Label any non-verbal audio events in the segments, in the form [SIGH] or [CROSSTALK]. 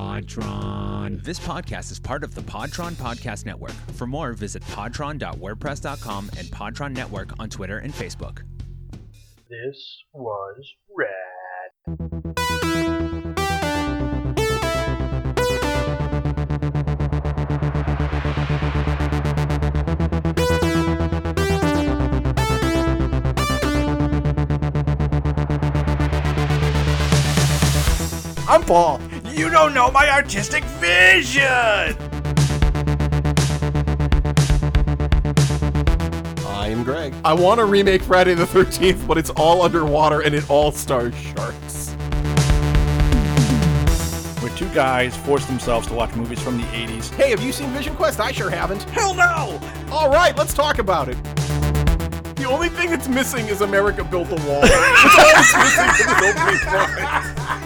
Podtron. This podcast is part of the Podtron Podcast Network. For more, visit podtron.wordpress.com and Podtron Network on Twitter and Facebook. This was rad. I'm Paul. You don't know my artistic vision. I am Greg. I want to remake Friday the 13th, but it's all underwater and it all stars sharks. Where two guys force themselves to watch movies from the 80s. Hey, have you seen Vision Quest? I sure haven't. Hell no! All right, let's talk about it. The only thing that's missing is America Built the Wall. That's all that's missing from the opening credits. [LAUGHS]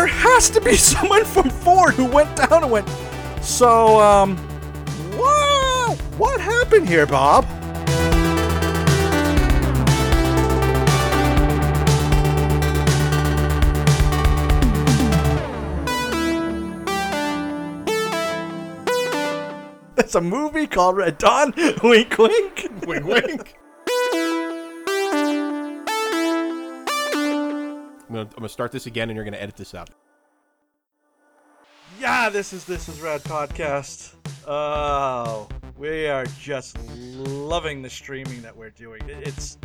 There has to be [LAUGHS] someone from Ford who went down and went, So, um, what, what happened here, Bob? It's a movie called Red Dawn. [LAUGHS] Wink, wink. wink, wink. I'm gonna, I'm gonna start this again and you're gonna edit this out. Yeah, this is This Is Rad podcast. Oh, we are just loving the streaming that we're doing. It's.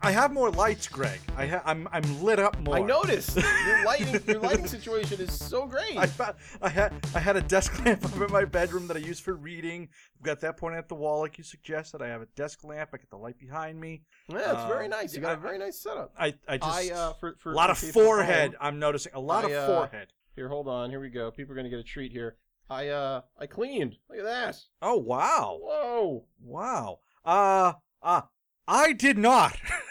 I have more lights, Greg. I ha- I'm I'm lit up more. I noticed [LAUGHS] your lighting your lighting situation is so great. I, fa- I had I had a desk [LAUGHS] lamp up in my bedroom that I use for reading. I've got that pointing at the wall, like you suggested. I have a desk lamp. I get the light behind me. yeah, it's very Um, nice. You got a very nice setup. I I just I uh, for, for a lot for of forehead. home- I'm noticing a lot I, of uh, forehead. Here, hold on. Here we go. People are gonna get a treat here. I uh I cleaned. Look at that. Oh wow, Whoa. wow. Uh uh I did not. [LAUGHS]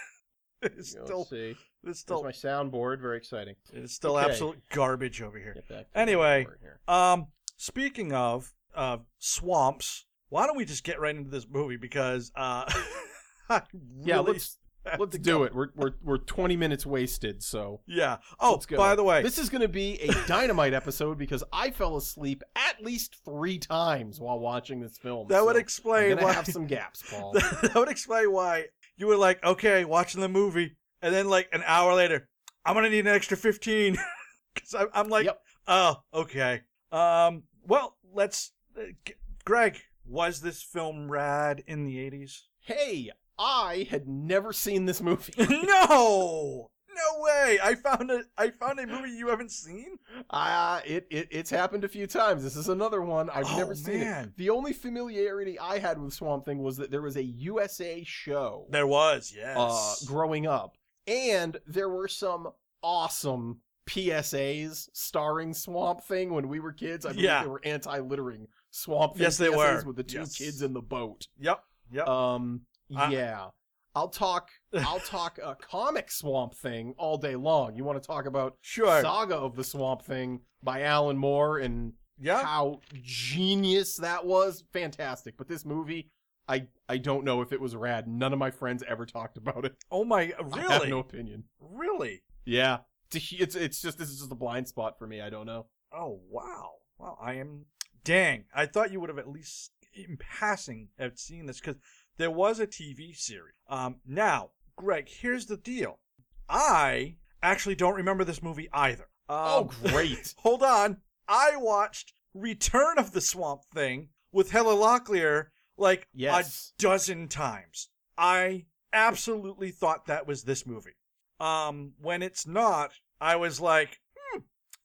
[LAUGHS] it's Let's still see. it's There's still my soundboard. Very exciting. it's still Okay. absolute garbage over here. Get back. to the Anyway, here. Um, speaking of uh, swamps, why don't we just get right into this movie because uh, [LAUGHS] I Yeah, really let's let's do go. it. We're we're we're 20 minutes wasted, so Yeah. Oh, by the way, this is going to be a dynamite episode because I fell asleep at least three times while watching this film. that would so explain I'm why. have some gaps, [LAUGHS] Paul. that would explain why you were like, okay, watching the movie, and then like an hour later, I'm gonna need an extra fifteen [LAUGHS] because I'm like, Yep. oh, okay. Um, well, let's. Uh, g- Greg, was this film rad in the '80s? hey, I had never seen this movie. [LAUGHS] no, no way! I found a I found a movie you haven't seen. Uh, it, it it's happened a few times. This is another one I've Oh, never seen. man. It. The only familiarity I had with Swamp Thing was that there was a USA show There was, yes. uh, growing up, and there were some awesome PSAs starring Swamp Thing when we were kids. I believe Yeah. they were anti-littering Swamp Thing. Yes, they PSAs were. with the two Yes. kids in the boat. yep, yep. Um, I- yeah. I'll talk. I'll talk a comic Swamp Thing all day long. You want to talk about sure. Saga of the Swamp Thing by Alan Moore and yeah. how genius that was. Fantastic. But this movie, I I don't know if it was rad. None of my friends ever talked about it. Oh my, Really? [LAUGHS] I have no opinion. Really? Yeah. It's it's, it's just this is just a blind spot for me. I don't know. Oh wow. Wow, I am. Dang, I thought you would have at least in passing have seen this because there was a TV series. Um, now, Greg, here's the deal. I actually don't remember this movie either. Um, Oh, great. [LAUGHS] hold on. I watched Return of the Swamp Thing with Heather Locklear like Yes. a dozen times. I absolutely thought that was this movie. Um, when it's not, I was like, hmm,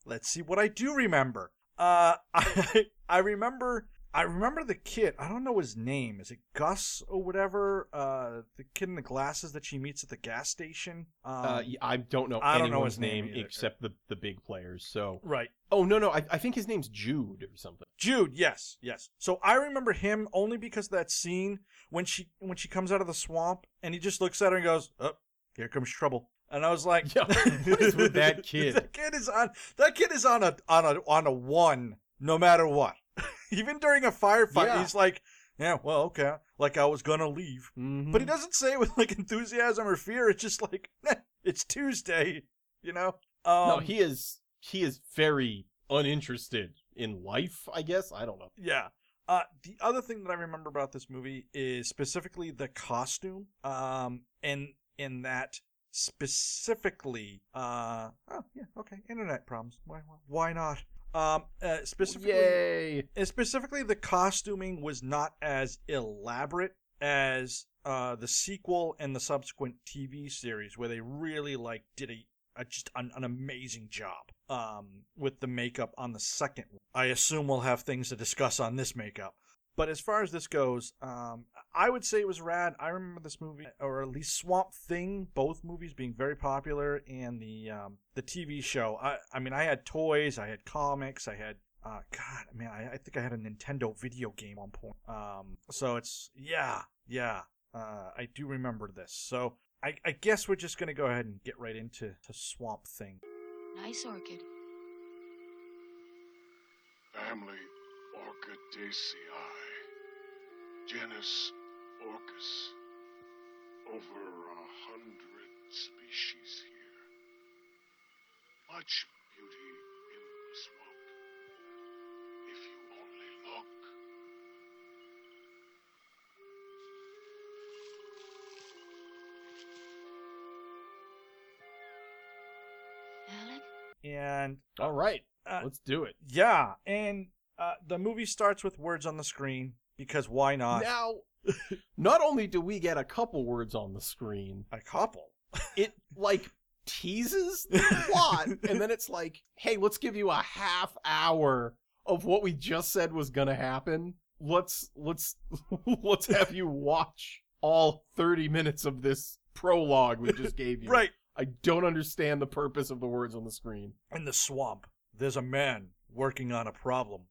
let's see what I do remember. Uh, [LAUGHS] I I remember I remember the kid. I don't know his name. Is it Gus or whatever? Uh, the kid in the glasses that she meets at the gas station. Um, Uh, I don't know I don't know anyone's his name either. except the the big players. So right. oh no no I, I think his name's Jude or something. Jude, yes, yes. So I remember him only because of that scene when she when she comes out of the swamp and he just looks at her and goes, "Oh, here comes trouble." And I was like, Yeah, what is with that [LAUGHS] kid? that kid is on that kid is on a on a on a one no matter what. Even during a firefight, Yeah. he's like, "Yeah, well, okay, like I was gonna leave." Mhm. But he doesn't say it with like enthusiasm or fear. It's just like, [LAUGHS] "Eh, it's Tuesday, you know. Um, no, he is he is very uninterested in life. I guess I don't know. Yeah. Uh, the other thing that I remember about this movie is specifically the costume. Um, and in that specifically, uh, oh yeah, okay, internet problems. Why, why, why not? Um, uh, specifically, Yay! specifically the costuming was not as elaborate as uh the sequel and the subsequent TV series, where they really like did a, a just an, an amazing job um with the makeup on the second. I assume we'll have things to discuss on this makeup. But as far as this goes, um, I would say it was rad. I remember this movie, or at least Swamp Thing, both movies being very popular, and the um, the TV show. I, I mean, I had toys, I had comics, I had uh, God, man, I, I think I had a Nintendo video game on point. Um, so it's yeah, yeah. Uh, I do remember this. So I, I guess we're just gonna go ahead and get right into to Swamp Thing. Nice orchid. Family Orchidaceae. Genus Orchis. Over a hundred species here. Much beauty in the swamp. If you only look. Alec? And All right, uh, let's do it. yeah, and uh, the movie starts with words on the screen because why not? Now, [LAUGHS] not only do we get a couple words on the screen, A couple. it like teases the [LAUGHS] plot, and then it's like, hey, let's give you a half hour of what we just said was gonna happen. Let's let's [LAUGHS] let's have you watch all 30 minutes of this prologue we just gave you. Right. I don't understand the purpose of the words on the screen. In the swamp, there's a man working on a problem.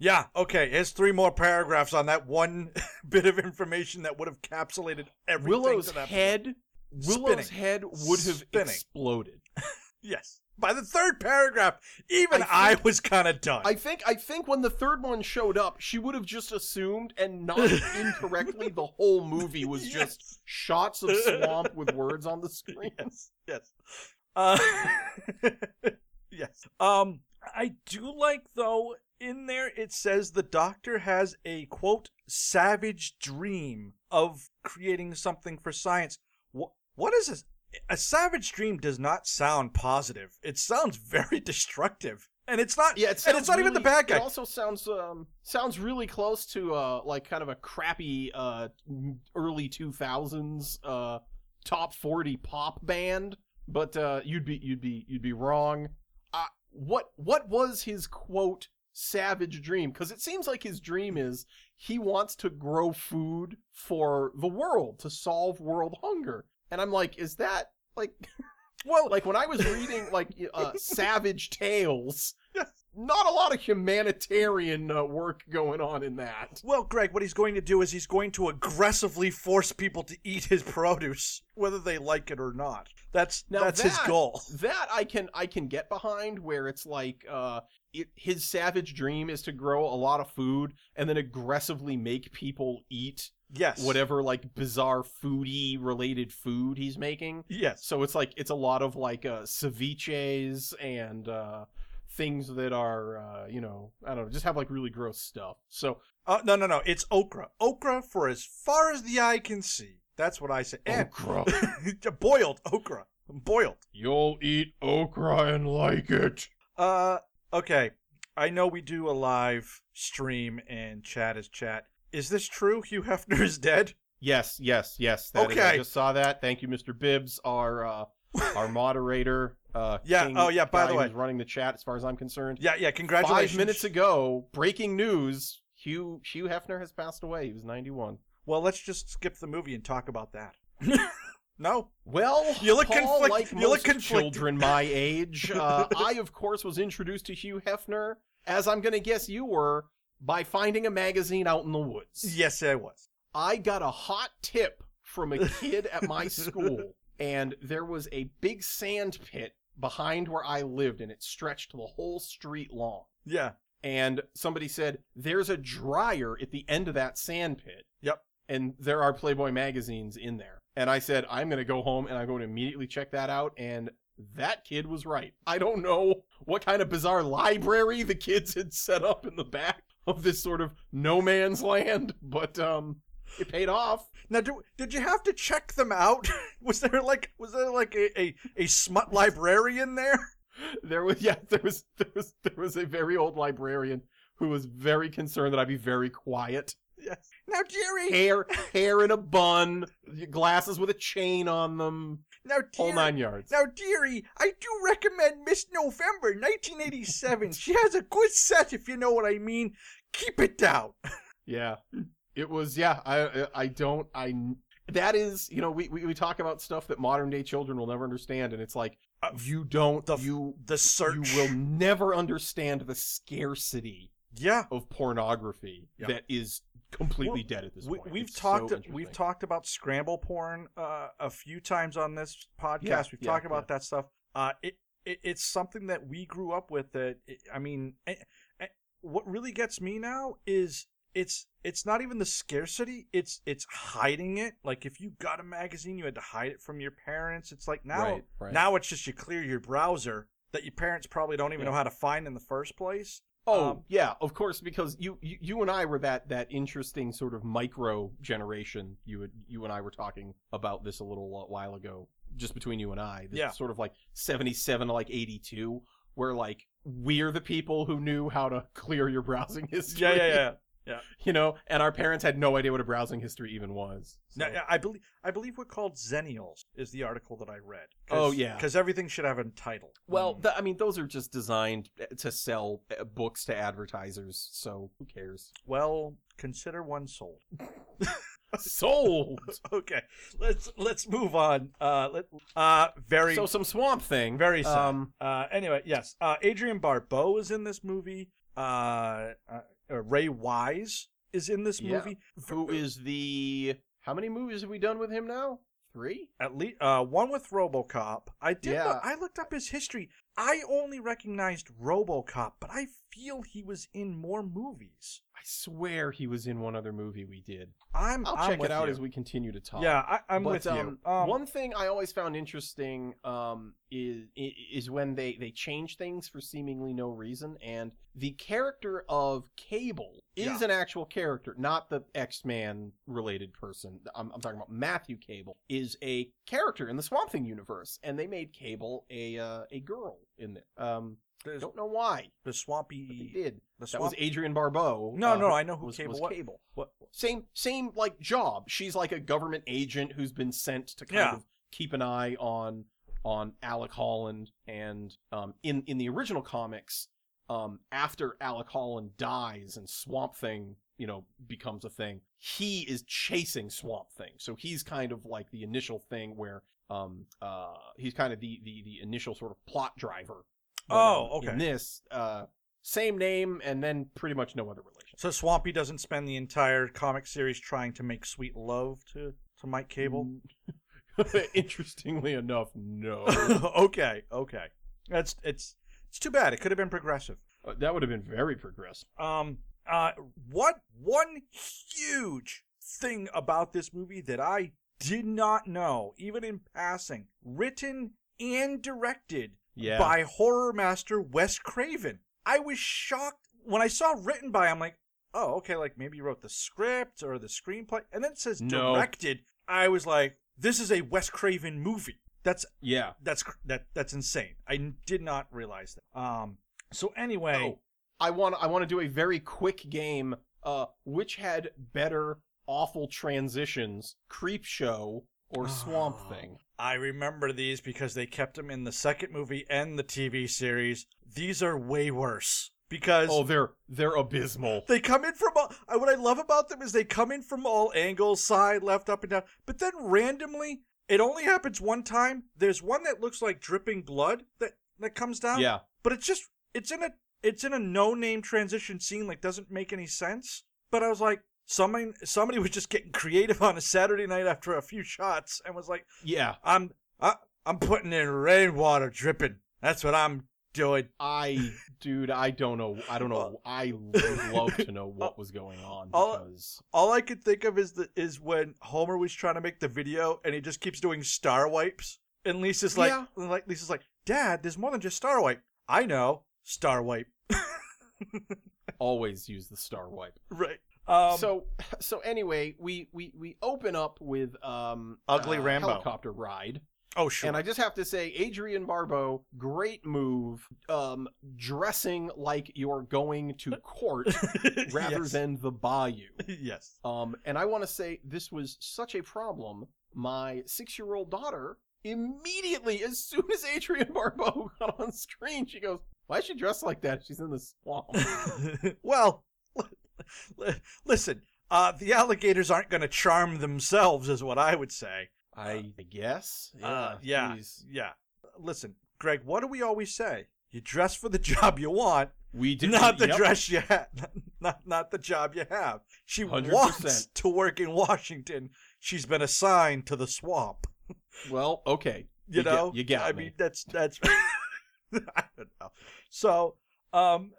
Yeah, okay, here's three more paragraphs on that one [LAUGHS] bit of information that would have capsulated everything. Willow's head Willow's Spinning. head would have Spinning. exploded. [LAUGHS] Yes. By the third paragraph, even I I, was kind of done. I think I think when the third one showed up, she would have just assumed and not [LAUGHS] incorrectly the whole movie was just shots of swamp with words on the screen. yes, yes. Uh, yes. Um, I do like though in there it says the doctor has a quote savage dream of creating something for science. What what is this? A savage dream does not sound positive. It sounds very [LAUGHS] destructive, and it's not. Yeah, it and it's not even the bad guy. It also sounds um sounds really close to uh like kind of a crappy uh early 2000s uh top 40 pop band, but uh you'd be you'd be you'd be wrong. Uh what what was his quote savage dream? Cuz it seems like his dream is he wants to grow food for the world to solve world hunger. And I'm like, is that like [LAUGHS] well, like when I was reading like uh, [LAUGHS] Savage Tales. Not a lot of humanitarian uh, work going on in that. Well, Greg, what he's going to do is he's going to aggressively force people to eat his produce, whether they like it or not. That's Now that's his goal. That I can I can get behind, where it's like uh, it, his savage dream is to grow a lot of food and then aggressively make people eat Yes. whatever like bizarre foodie related food he's making. Yes. So it's like it's a lot of like uh, ceviches and uh, things that are uh, you know I don't know just have like really gross stuff. So Uh, no, no, no. It's okra. Okra for as far as the eye can see. That's what I say. And [LAUGHS] boiled okra. Boiled. You'll eat okra and like it. Uh, okay. I know we do a live stream and chat is chat. Is this true? Hugh Hefner is dead? Yes, yes, yes. that is- I just saw that. Thank you, Mr. Bibbs, our uh, our moderator. Uh, Yeah, king oh, yeah, by the way. running the chat, as far as I'm concerned. Yeah, yeah. Congratulations. Five minutes ago, breaking news: Hugh Hugh Hefner has passed away. He was 91. Well, let's just skip the movie and talk about that. [LAUGHS] no. Well, You look Paul, conflict- like you look conflicted. children my [LAUGHS] age, uh, I of course was introduced to Hugh Hefner, as I'm going to guess you were, by finding a magazine out in the woods. Yes, I was. I got a hot tip from a kid at my [LAUGHS] school, and there was a big sand pit behind where I lived, and it stretched the whole street long. Yeah. And somebody said, There's a dryer at the end of that sand pit. Yep. And there are Playboy magazines in there. And I said, I'm going to go home and I'm going to immediately check that out. And that kid was right. I don't know what kind of bizarre library the kids had set up in the back of this sort of no man's land, but um, it paid off. Now, do, did you have to check them out? [LAUGHS] was there like was there like a, a, a smut librarian there? There was yeah, there was there was there was a very old librarian who was very concerned that I'd be very quiet. Yes. Now, Jerry. Hair hair in a bun, glasses with a chain on them, Now, whole dear, nine yards. now, dearie, I do recommend Miss November, 1987. [LAUGHS] she has a good set, if you know what I mean. Keep it down. [LAUGHS] Yeah. It was yeah, I I don't I that is, you know, we, we we talk about stuff that modern day children will never understand and it's like Uh, you don't the- you The search. you will never understand the scarcity Yeah. of pornography Yeah. that is completely Well, dead at this We, point. we've It's talked interesting. we've talked about scramble porn uh, a few times on this podcast. Yeah, we've yeah, talked about that stuff. Uh, it, it it's something that we grew up with. That it, I mean, eh, eh, what really gets me now is it's it's not even the scarcity. It's it's hiding it. Like if you got a magazine, you had to hide it from your parents. It's like now Right, right. now it's just you clear your browser that your parents probably don't even Yeah. know how to find in the first place. Oh Um, yeah, of course, because you, you you and I were that that interesting sort of micro generation. You would you and I were talking about this a little while ago, just between you and I. This Yeah. sort of like seventy seven to like eighty two, where like we're the people who knew how to [LAUGHS] clear your browsing history. Yeah, yeah, yeah. [LAUGHS] You know, and our parents had no idea what a browsing history even was. So- No, I believe I believe we're called Zennials is the article that I read. Oh, yeah. because everything should have a title. Well, Mm. th- I mean, those are just designed uh, to sell uh, books to advertisers, so who cares? well, consider one sold. [LAUGHS] Sold. [LAUGHS] okay, let's let's move on. Uh, let uh very so some Swamp Thing. very sad. Um, uh, anyway, yes. Uh, Adrienne Barbeau is in this movie. Uh, uh, uh, Ray Wise is in this Yeah. movie. who is the? How many movies have we done with him now? Three. At least uh, one with RoboCop. I did. Yeah. look- I looked up his history. I only recognized RoboCop, but I feel he was in more movies. I swear he was in one other movie we did. I'm. I'll I'm check it out you. as we continue to talk. Yeah, I, I'm but, with um, you. Um, one thing I always found interesting um, is is when they they change things for seemingly no reason, and the character of Cable is Yeah. an actual character, not the X Man related person. I'm, I'm talking about Matthew Cable is a character in the Swamp Thing universe, and they made Cable a uh, a girl in it. Um, I don't know why the but they swampy. did. The That was. Adrienne Barbeau. No, uh, no, I know who was, Cable was was. Cable What? same same like job. She's like a government agent who's been sent to kind Yeah. of keep an eye on on Alec Holland and um in in the original comics um after Alec Holland dies and Swamp Thing, you know, becomes a thing, he is chasing Swamp Thing. So he's kind of like the initial thing where um uh he's kind of the the the initial sort of plot driver. Oh, um, okay. In this uh same name and then pretty much no other relation. So Swampy doesn't spend the entire comic series trying to make sweet love to to Mike Cable. [LAUGHS] Interestingly enough, no. [LAUGHS] okay, okay. That's it's it's too bad. It could have been progressive. Uh, that would have been very progressive. Um, uh, what one huge thing about this movie that I did not know, even in passing, written and directed Yeah. by horror master Wes Craven. I was shocked when I saw written by. I'm like, oh, okay, like maybe he wrote the script or the screenplay, and then it says No. directed. I was like, this is a Wes Craven movie. That's yeah. that's that that's insane. I did not realize that. Um. So anyway, Oh, I want I want to do a very quick game. Uh, which had better awful transitions, Creepshow or Swamp Oh. Thing? I remember these because they kept them in the second movie and the TV series. These are way worse because Oh, they're they're abysmal. they come in from all. What I love about them is they come in from all angles, side, left, up, and down. But then randomly, it only happens one time. There's one that looks like dripping blood that that comes down. Yeah. but it's just it's in a it's in a no name transition scene like doesn't make any sense but i was like somebody somebody was just getting creative on a saturday night after a few shots and was like Yeah. i'm I, i'm putting in rainwater dripping that's what i'm doing I, dude, I don't know. I don't know. I [LAUGHS] would love to know what was going on All- because all i could think of is the is when homer was trying to make the video and he just keeps doing star wipes And Lisa's like, Yeah. like Lisa's like, Dad, there's more than just Star Wipe. I know, Star Wipe. [LAUGHS] Always use the star wipe. right. Um, so [LAUGHS] so anyway, we we we open up with um Ugly uh, Rambo. helicopter ride. oh sure. And I just have to say, Adrienne Barbeau, great move, um, dressing like you're going to [LAUGHS] court rather Yes. than the bayou. [LAUGHS] yes. Um, and I want to say this was such a problem. My six-year-old daughter immediately, as soon as Adrienne Barbeau got on screen, she goes, "Why is she dressed like that? She's in the swamp." well, [LAUGHS] listen. Uh, the alligators aren't going to charm themselves, is what I would say. I guess. Yeah. Uh, yeah. Yeah. Listen, Greg. What do we always say? You dress for the [LAUGHS] job you want, We did not the yep. dress you have, [LAUGHS] not not the job you have. She 100%. wants to work in Washington. She's been assigned to the swamp. Well, okay. You, You get- know, you got I me. mean, that's that's. I don't know. So, um,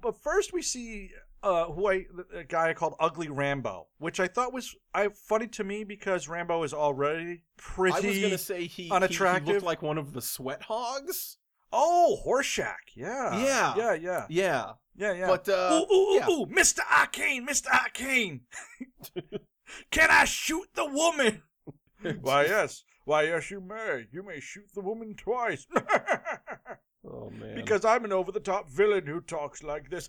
but first we see uh, who I a guy called Ugly Rambo, which I thought was I funny to me because Rambo is already pretty. I was gonna say he, he- He, unattractive. looked like one of the sweat hogs. oh, Horshack, yeah, Yeah. yeah, yeah, Yeah, yeah, yeah. but uh, ooh, ooh, yeah. ooh, Mr. Arcane, Mr. Arcane, [LAUGHS] can I shoot the woman? [LAUGHS] Why yes, why yes, you may. You may shoot the woman twice. [LAUGHS] oh man. Because I'm an over-the-top villain who talks like this.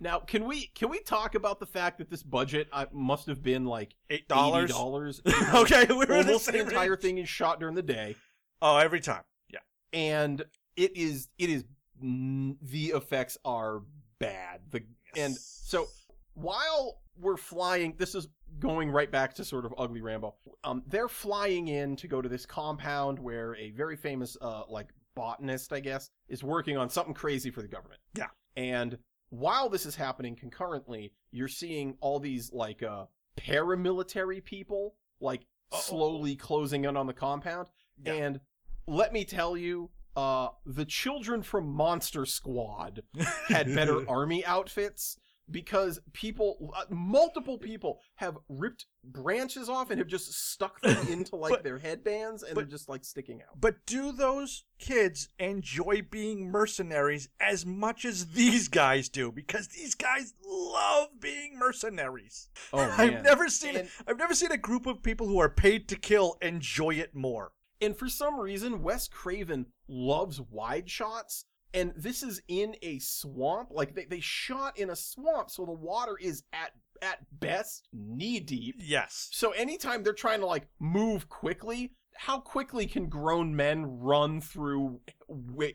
Now, can we can we talk about the fact that this budget uh, must have been like eight dollars? dollars? [LAUGHS] okay, we're in the Almost the entire range. thing is shot during the day, Oh, every time. Yeah. and it is it is the effects are bad. The and so while we're flying, this is going right back to sort of ugly Rambo. Um, they're flying in to go to this compound where a very famous, uh, like botanist, I guess, is working on something crazy for the government. Yeah. And while this is happening concurrently, you're seeing all these like uh paramilitary people like Uh-oh. slowly closing in on the compound. Yeah. And let me tell you, uh, the children from Monster Squad [LAUGHS] had better army outfits because people, uh, multiple people, have ripped branches off and have just stuck them [LAUGHS] into like But- their headbands, and but- they're just like sticking out. But do those kids enjoy being mercenaries as much as these guys do? Because these guys love being mercenaries. Oh [LAUGHS] man! I've never seen And- I've never seen a group of people who are paid to kill enjoy it more. And for some reason, Wes Craven loves wide shots. And this is in a swamp. Like they, they shot in a swamp, so the water is at at best knee deep. Yes. So anytime they're trying to like move quickly, how quickly can grown men run through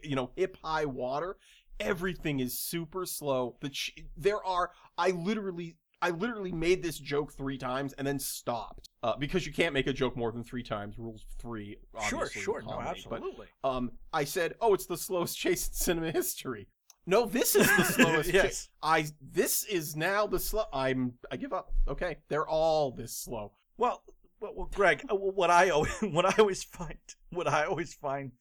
you know hip high water? Everything is super slow. The ch- there are I literally I literally made this joke three times and then stopped uh, because you can't make a joke more than three times. Rules three. Sure, obviously, sure, with no, comedy. But, absolutely. um, I said, "Oh, it's the slowest [LAUGHS] chase in cinema history." No, this is the [LAUGHS] slowest Yes. chase. I this is now the slow. I'm I give up. Okay, they're all this slow. Well, well, well Greg, uh, what I always, [LAUGHS] what I always find, what I always find,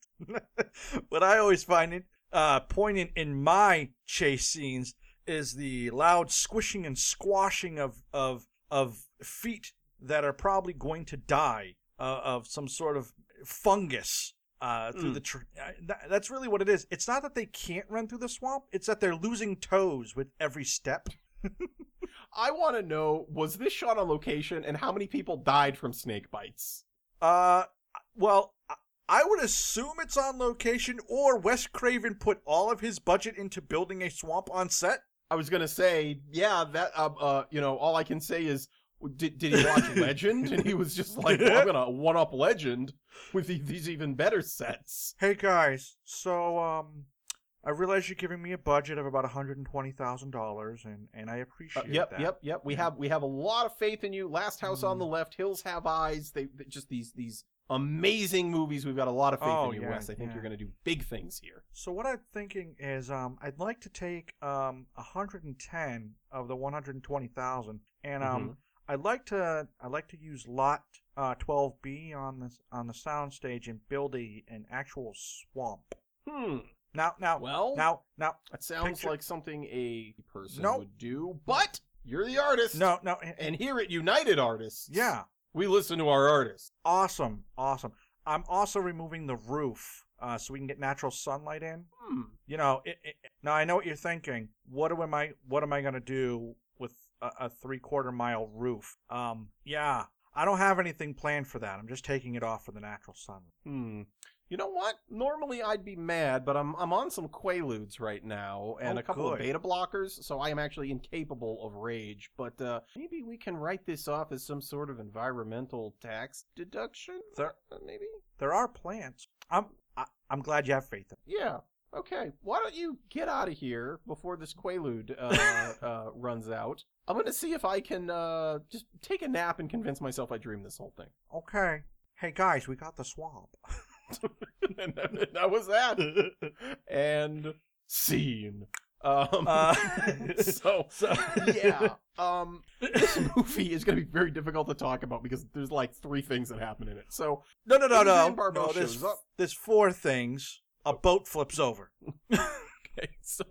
what I always find it uh, poignant in my chase scenes is the loud squishing and squashing of of of feet that are probably going to die uh, of some sort of fungus uh, through Mm. the. Tr- uh, that, that's really what it is. It's not that they can't run through the swamp; it's that they're losing toes with every step. [LAUGHS] I want to know was this shot on location and how many people died from snake bites? Uh, well, I- I would assume it's on location, or Wes Craven put all of his budget into building a swamp on set. I was gonna say, yeah, that uh, uh you know, all I can say is, did did he watch [LAUGHS] Legend? And he was just like, well, I'm gonna one up Legend with the, these even better sets. Hey guys, so um, I realize you're giving me a budget of about one hundred and twenty thousand dollars, and I Uh, appreciate yep, that. yep, yep. We have we have a lot of faith in you. Last House on the Left, Hills Have Eyes. They, they just these these amazing movies. We've got a lot of faith Oh, in you, yeah, Wes. I think yeah. you're gonna do big things here. So what I'm thinking is, um, I'd like to take um 110 of the 120,000, and um, Mhm. I'd like to I'd like to use lot uh 12B on the on the soundstage and build a an actual swamp. Hmm. Now now Well, now now that sounds picture- like something a person Nope. would do. But you're the artist. no no And here at United Artists, yeah we listen to our artists. awesome awesome. I'm also removing the roof uh, so we can get natural sunlight in. Hmm. You know, it, it, now I know what you're thinking. What am I? What am I gonna do with a, a three quarter mile roof? Um, yeah, I don't have anything planned for that. I'm just taking it off for the natural sun. Hmm. You know what? Normally I'd be mad, but I'm I'm on some Quaaludes right now and Oh, a couple of beta blockers, so I am actually incapable of rage. But uh, maybe we can write this off as some sort of environmental tax deduction. There- Uh, maybe. There are plants. I'm I, I'm glad you have faith. in Yeah. Okay. Why don't you get out of here before this Quaalude uh, [LAUGHS] uh, runs out? I'm gonna see if I can uh, just take a nap and convince myself I dreamed this whole thing. Okay. Hey guys, we got the swamp. [LAUGHS] [LAUGHS] and that that was that. and scene. Um, Uh, [LAUGHS] so so yeah, um, this movie is going to be very difficult to talk about because there's like three things that happen in it. So No, no, no, no. Adrienne Barbeau no there's, shows up. there's four things. A boat flips over. [LAUGHS] okay, so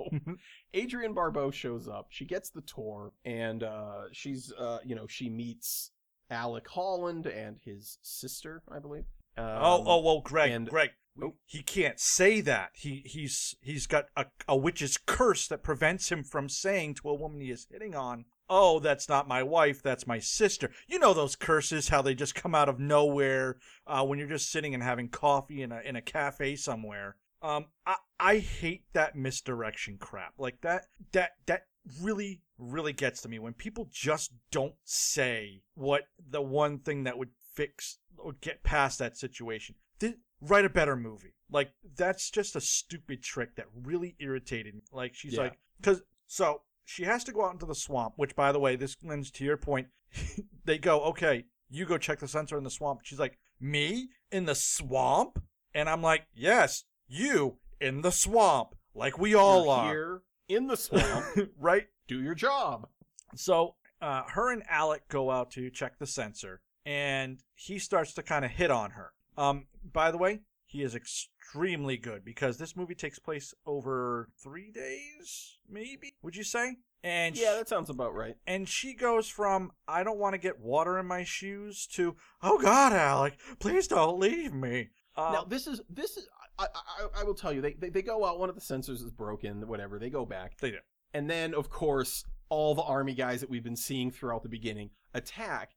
Adrienne Barbeau shows up. She gets the tour, and uh, she's uh, you know she meets Alec Holland and his sister, I believe. Um, oh, oh, well, Greg, and- Greg, Oh. he can't say that. He he's he's got a, a witch's curse that prevents him from saying to a woman he is hitting on, "Oh, that's not my wife. That's my sister." You know those curses, how they just come out of nowhere uh, when you're just sitting and having coffee in a in a cafe somewhere. Um, I I hate that misdirection crap. Like that that that really really gets to me when people just don't say what the one thing that would fix or get past that situation. Th- write a better movie. Like that's just a stupid trick that really irritated me. Like she's Yeah. like, because so she has to go out into the swamp. Which, by the way, this lends to your point. [LAUGHS] they go, okay, you go check the sensor in the swamp. She's like, me in the swamp, and I'm like, yes, you in the swamp, like we all You're are, here in the swamp. [LAUGHS] right? Do your job. So uh, her and Alec go out to check the sensor, and he starts to kind of hit on her. Um, by the way, he is extremely good because this movie takes place over three days, maybe. Would you say? And Yeah, that sounds about right. and she goes from I don't want to get water in my shoes to Oh God, Alec, please don't leave me. Uh, now this is this is I, I I will tell you they, they they go out. One of the sensors is broken. Whatever. They go back. they do. And then, of course, all the army guys that we've been seeing throughout the beginning attack.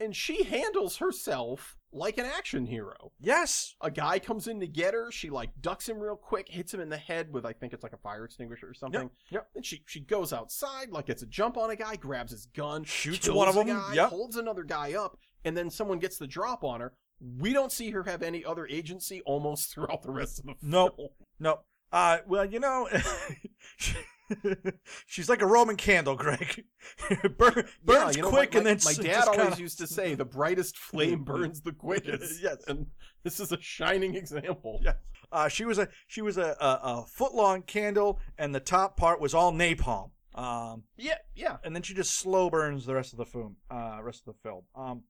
And she handles herself like an action hero. Yes. A guy comes in to get her. She like ducks him real quick, hits him in the head with I think it's like a fire extinguisher or something. yep. Then she she goes outside, like gets a jump on a guy, grabs his gun, Shoots one of them, guy, yep. holds another guy up, and then someone gets the drop on her. We don't see her have any other agency almost [LAUGHS] throughout the rest of the film. Nope. Nope. Uh, well, you know, [LAUGHS] [LAUGHS] she's like a Roman candle, Greg. [LAUGHS] Burn, burns Yeah, you know, quick my, and then my dad always kinda- used to say the brightest flame [LAUGHS] burns the quickest. Yes. and this is a shining example. Yeah. Uh, she was a she was a, a, a foot long candle, and the top part was all napalm. Um, yeah, yeah. and then she just slow burns the rest of the film. Uh, rest of the film. Um,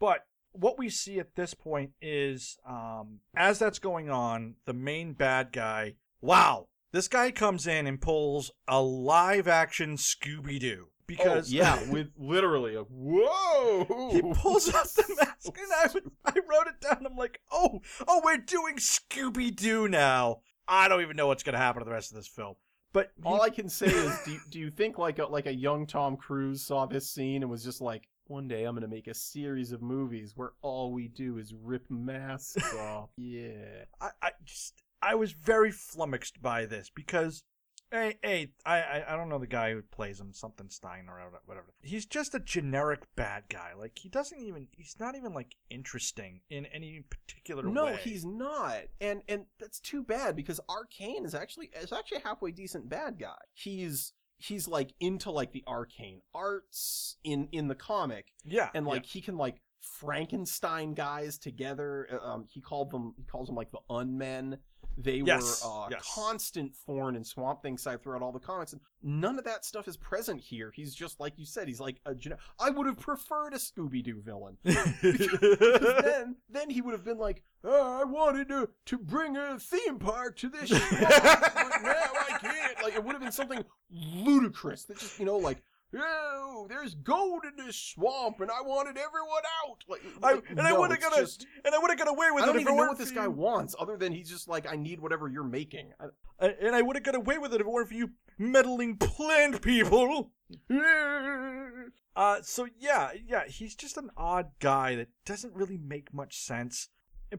but what we see at this point is, um, as that's going on, the main bad guy. Wow, this guy comes in and pulls a live action Scooby Doo because oh, yeah, [LAUGHS] with literally a whoa. he pulls up the [LAUGHS] mask and I, I wrote it down. I'm like, oh, oh, we're doing Scooby Doo now. I don't even know what's gonna happen to the rest of this film. But he- All I can say is, do you, do you think like a, like a young Tom Cruise saw this scene and was just like, one day I'm gonna make a series of movies where all we do is rip masks [LAUGHS] off. Yeah. I, I just I was very flummoxed by this because hey, hey I, I I don't know the guy who plays him something Stein or whatever. He's just a generic bad guy. Like he doesn't even he's not even like interesting in any particular No, way. he's not, and and that's too bad because Arcane is actually is actually a halfway decent bad guy. He's he's like into like the arcane arts in in the comic, yeah and yeah. like he can like Frankenstein guys together. Uh, Um, he called them he calls them like the unmen. They Yes, were uh, yes. constant thorn and swamp thing side throughout all the comics, and none of that stuff is present here. He's just like you said. He's like a. gen- I would have preferred a Scooby Doo villain. [LAUGHS] Because then, then he would have been like, oh, I wanted to to bring a theme park to this, swamp, but now I can't. Like it would have been something ludicrous that just you know like oh, there's gold in this swamp, and I wanted everyone out. Like, I, like, and I no, would have it's gonna, just- and I would have got away with I it. don't if even know what this guy you. wants, other than he's just like, I need whatever you're making. I, and I would have got away with it if it weren't for you meddling plant people. [LAUGHS] Uh, so yeah, yeah, he's just an odd guy that doesn't really make much sense.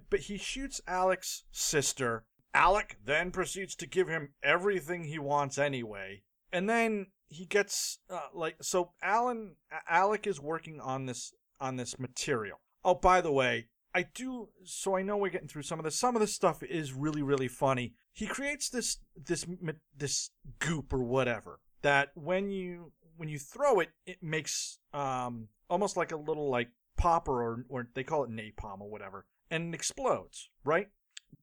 But he shoots Alec's sister. Alec then proceeds to give him everything he wants anyway. And then he gets uh, like so Alan Alec is working on this on this material. Oh, by the way, I do so I know we're getting through some of this. Some of this stuff is really really funny. He creates this this this goop or whatever that when you when you throw it, it makes um almost like a little like popper or or they call it napalm or whatever, and it explodes. Right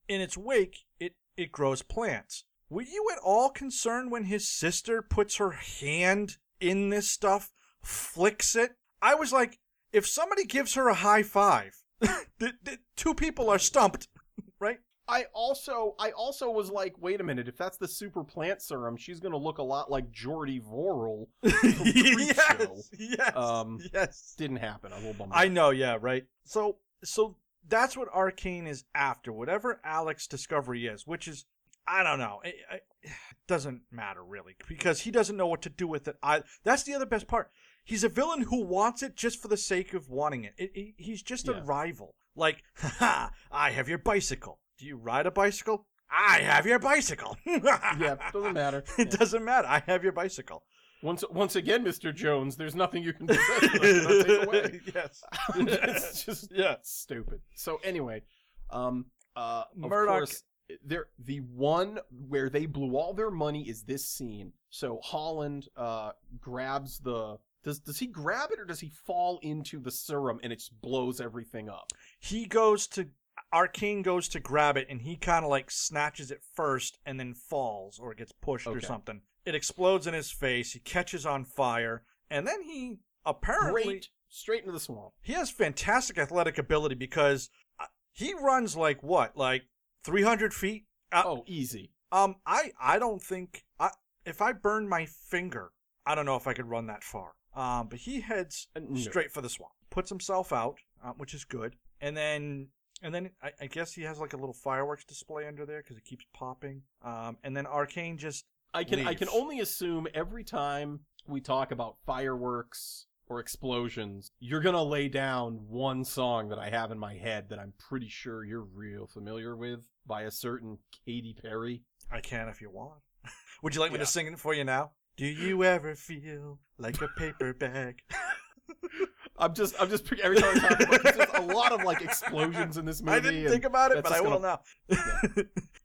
in its wake, it it grows plants. Were you at all concerned when his sister puts her hand in this stuff, flicks it? I was like, if somebody gives her a high five, [LAUGHS] the, the two people are stumped, [LAUGHS] right? I also, I also was like, wait a minute, if that's the super plant serum, she's gonna look a lot like Jordy Verrill. [LAUGHS] yes, yes, Um, yes. Didn't happen. I'm a little bummed. I know, yeah, right. So, so that's what Arcane is after. Whatever Alec's discovery is, which is, I don't know. It, it doesn't matter really because he doesn't know what to do with it. I. That's the other best part. He's a villain who wants it just for the sake of wanting it. it, he's just a rival. Like, haha, [LAUGHS] I have your bicycle. Do you ride a bicycle? I have your bicycle. [LAUGHS] Yeah, doesn't matter. [LAUGHS] It doesn't matter. I have your bicycle. Once, once again, Mr. Jones, there's nothing you can do. that I cannot take away. yes. it's just Yeah. stupid. So anyway, um, uh, Murdoch- course, there the one where they blew all their money is this scene. So Holland uh grabs the does does he grab it or does he fall into the serum and it just blows everything up? he goes to Arcane goes to grab it and he kind of like snatches it first and then falls or gets pushed or something. It explodes in his face. He catches on fire and then he apparently Great, straight into the swamp. he has fantastic athletic ability because uh, he runs like what like 300 feet. Uh, Oh, easy. Um, I I don't think I if I burned my finger, I don't know if I could run that far. Um, but he heads Uh, no. straight for the swamp, puts himself out, uh, which is good, and then and then I, I guess he has like a little fireworks display under there because it keeps popping. Um, and then Arcane just I can I can only assume every time we talk about fireworks or explosions, you're gonna lay down one song that I have in my head that I'm pretty sure you're real familiar with by a certain Katy Perry. I can if you want. [LAUGHS] Would you like me Yeah. to sing it for you now? Do you ever feel like a paper bag? [LAUGHS] I'm just I'm just every time I talk about there's just a [LAUGHS] lot of like explosions in this movie. I didn't think about it, but I will gonna- now.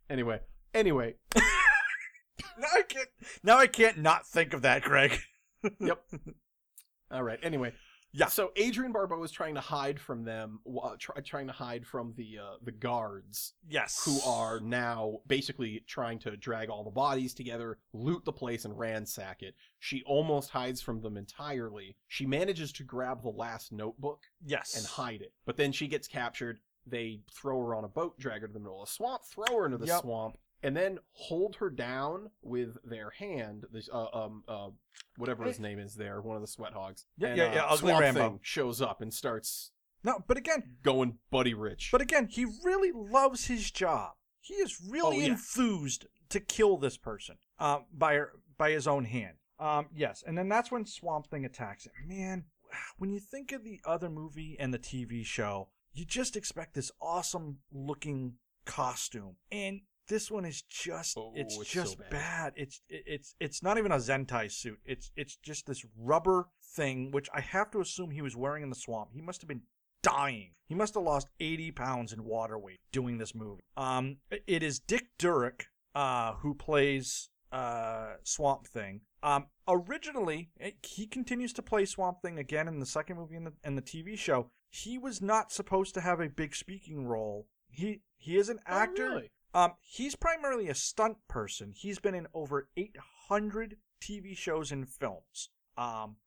anyway. Anyway, now I can't. Now I can't not think of that, Greg. Yep. All right. Anyway. Yeah. So Adrienne Barbeau is trying to hide from them, uh, try, trying to hide from the uh, the guards Yes. who are now basically trying to drag all the bodies together, loot the place, and ransack it. She almost hides from them entirely. She manages to grab the last notebook yes and hide it, but then she gets captured. They throw her on a boat, drag her to the middle of the swamp, throw her into the Yep. swamp, and then hold her down with their hand. This uh, um uh whatever his name is there, one of the sweat hogs. Yeah, and, yeah, uh, yeah, Ugly Swamp Rambo. Thing shows up and starts No, but again, going buddy rich. but again, he really loves his job. He is really Oh, yeah. enthused to kill this person uh, by her, by his own hand. Um, yes, and then that's when Swamp Thing attacks him. Man, when you think of the other movie and the TV show, you just expect this awesome looking costume, and this one is just Oh, it's, it's so just bad. bad. It's it- it's it's not even a Zentai suit. It's it's just this rubber thing, which I have to assume he was wearing in the swamp. He must have been dying. He must have lost 80 pounds in water weight doing this movie. Um, it is Dick Durock, uh, who plays uh Swamp Thing. Um, originally, eh, he continues to play Swamp Thing again in the second movie and the, and the TV show. He was not supposed to have a big speaking role. He he is an Oh, actor. really? Um, he's primarily a stunt person. He's been in over 800 TV shows and films. Um,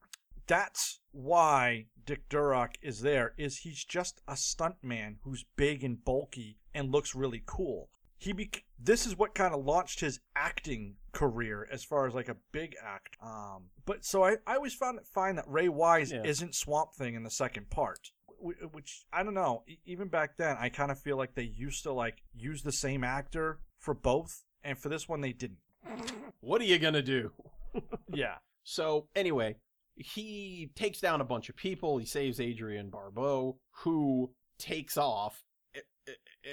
that's why Dick Durock is there. Is he's just a stuntman who's big and bulky and looks really cool. he bec- this is what kind of launched his acting career as far as like a big act. Um, but so I, I always found it fine that Ray Wise Yeah. isn't Swamp Thing in the second part. Wh- Which I don't know. Even back then, I kind of feel like they used to like use the same actor for both, and for this one they didn't. What are you gonna do? [LAUGHS] [LAUGHS] Yeah, So anyway, he takes down a bunch of people. He saves Adrienne Barbeau, who takes off,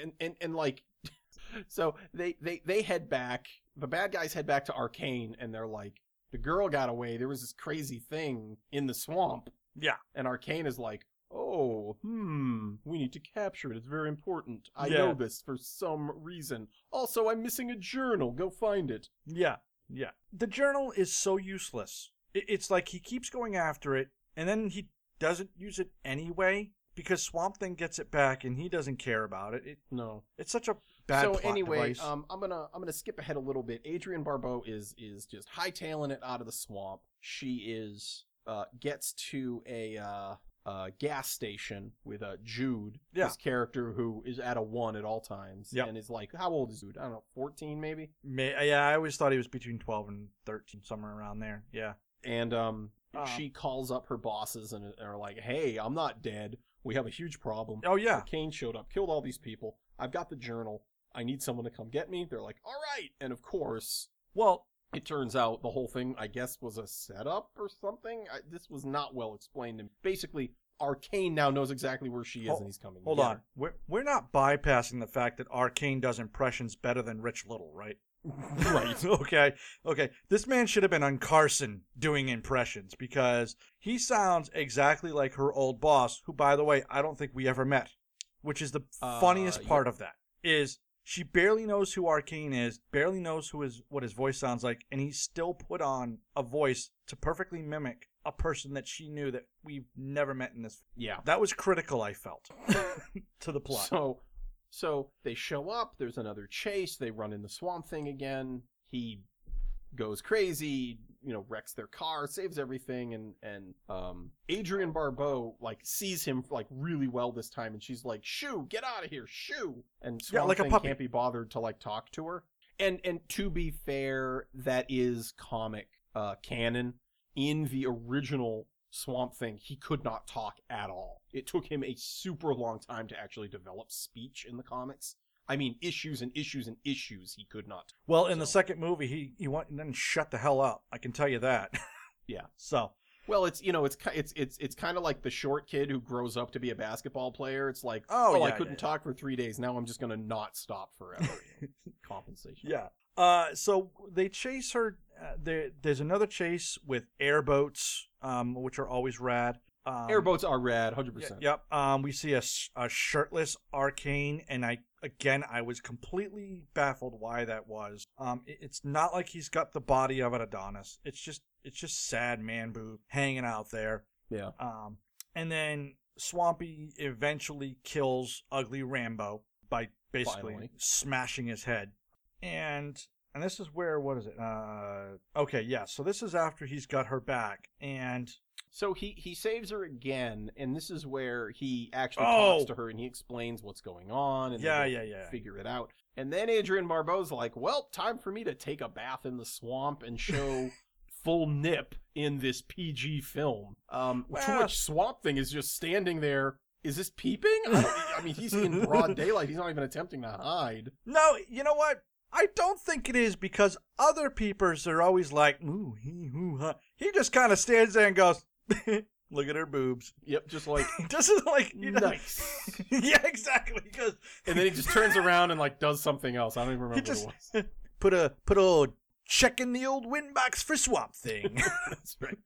and and and like, [LAUGHS] so they they they head back. The bad guys head back to Arcane, and they're like, the girl got away. There was this crazy thing in the swamp. Yeah. and Arcane is like. Oh, hmm. We need to capture it. It's very important. I Yeah. know this for some reason. Also, I'm missing a journal. Go find it. yeah, yeah. The journal is so useless. It- It's like he keeps going after it, and then he doesn't use it anyway because Swamp Thing gets it back, and he doesn't care about it. it No. it's such a bad so plot anyway, device. um, I'm gonna I'm gonna skip ahead a little bit. Adrienne Barbeau is is just hightailing it out of the swamp. She is uh gets to a uh, uh gas station with uh Jude, Yeah. this character who is at a one at all times, Yep. and is like, how old is Jude? I don't know, 14 maybe. May, yeah, I always thought he was between 12 and 13, somewhere around there. Yeah. And um, Uh. she calls up her bosses and are like, hey, I'm not dead. We have a huge problem. Oh, yeah. Kane showed up, killed all these people. I've got the journal. I need someone to come get me. They're like, all right. And of course, Well, it turns out the whole thing, I guess, was a setup or something. I, this was not well explained. And basically, Arcane now knows exactly where she is, Hol- and he's coming. hold on. We're, we're not bypassing the fact that Arcane does impressions better than Rich Little, right? right. [LAUGHS] [LAUGHS] okay. Okay. This man should have been on Carson doing impressions because he sounds exactly like her old boss, who, by the way, I don't think we ever met, which is the Uh, funniest yeah. part of that. Is she barely knows who Arcane is, barely knows who his what his voice sounds like, and he still put on a voice to perfectly mimic a person that she knew that we've never met in this. Yeah. That was critical, I felt, [LAUGHS] to the plot. So, so they show up. There's another chase. They run in the swamp thing again. He goes crazy. You know, wrecks their car, saves everything, and and um, Adrienne Barbeau like sees him like really well this time, and she's like, "Shoo, get out of here, shoo!" And Yeah, Swamp like a Thing puppy. can't be bothered to like talk to her. And and to be fair, that is comic uh, canon. In the original Swamp Thing, he could not talk at all. It took him a super long time to actually develop speech in the comics. I mean, issues and issues and issues he could not. Well, in the second movie, he he went and then shut the hell up. I can tell you that. [LAUGHS] Yeah. So Well, it's you know, it's it's it's it's kind of like the short kid who grows up to be a basketball player. It's like, Oh, oh, I couldn't yeah, yeah. talk for three days. Now I'm just gonna not stop forever. [LAUGHS] Compensation. yeah. Uh, so they chase her. Uh, there, there's another chase with airboats, um, which are always rad. Um, Airboats are rad, hundred percent. Yep. Um, we see a, a shirtless arcane, and I again I was completely baffled why that was. Um, it- it's not like he's got the body of an Adonis. It's just it's just sad man boob hanging out there. Yeah. Um, and then Swampy eventually kills Ugly Rambo by basically Finally. smashing his head. And and this is where what is it? Uh, okay, yeah. So this is after he's got her back, and So he he saves her again, and this is where he actually Oh! talks to her and he explains what's going on, and Yeah, yeah, yeah. figure it out. And then Adrienne Barbeau's like, "Well, time for me to take a bath in the swamp and show [LAUGHS] full nip in this PG film." Um, to Well- which Swamp Thing is just standing there. Is this peeping? I, I mean, he's in broad [LAUGHS] daylight. He's not even attempting to hide. no, you know what? I don't think it is because other peepers are always like, ooh, he, hoo, ha. He just kind of stands there and goes, [LAUGHS] look at her boobs. Yep, just like [LAUGHS] doesn't like, you know, nice. [LAUGHS] yeah, exactly. Because And then he just turns around and like does something else. I don't even remember just- what it was. put a put a old check in the old win box for Swamp Thing. That's right.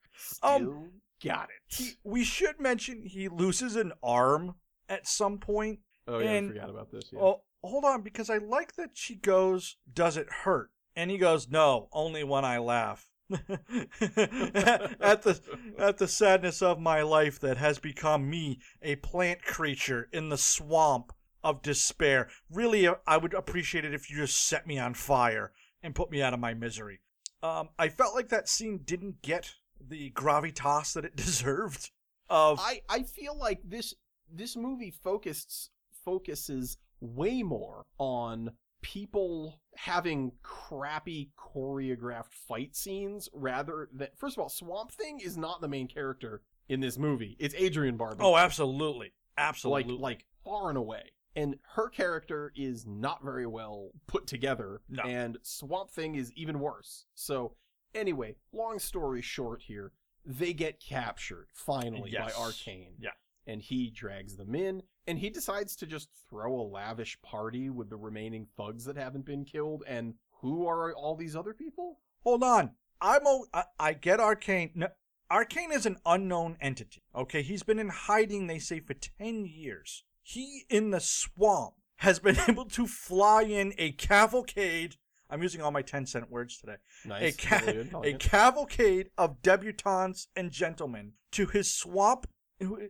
Um, got it. he, we should mention he loses an arm at some point. Oh yeah, and- I forgot about this. Yeah. Oh, hold on, because I like that she goes, "Does it hurt?" And he goes, "No, only when I laugh." [LAUGHS] at the at the sadness of my life that has become me, a plant creature in the swamp of despair. Really, I would appreciate it if you just set me on fire and put me out of my misery. Um, I felt like that scene didn't get the gravitas that it [LAUGHS] deserved. Of I I feel like this this movie focused focuses way more on people having crappy choreographed fight scenes rather than first of all, Swamp Thing is not the main character in this movie. It's Adrienne Barbeau. Oh, absolutely, absolutely. like like far and away. And her character is not very well put together, No. and Swamp Thing is even worse. So, anyway, long story short, here they get captured finally Yes. by Arcane. Yeah. and he drags them in, and he decides to just throw a lavish party with the remaining thugs that haven't been killed. And who are all these other people? Hold on. I'm o- I, I get Arcane. No, Arcane is an unknown entity. Okay, he's been in hiding. They say for ten years. He in the swamp has been [LAUGHS] able to fly in a cavalcade. I'm using all my ten cent words today. Nice, a, ca-. A cavalcade of debutantes and gentlemen to his swamp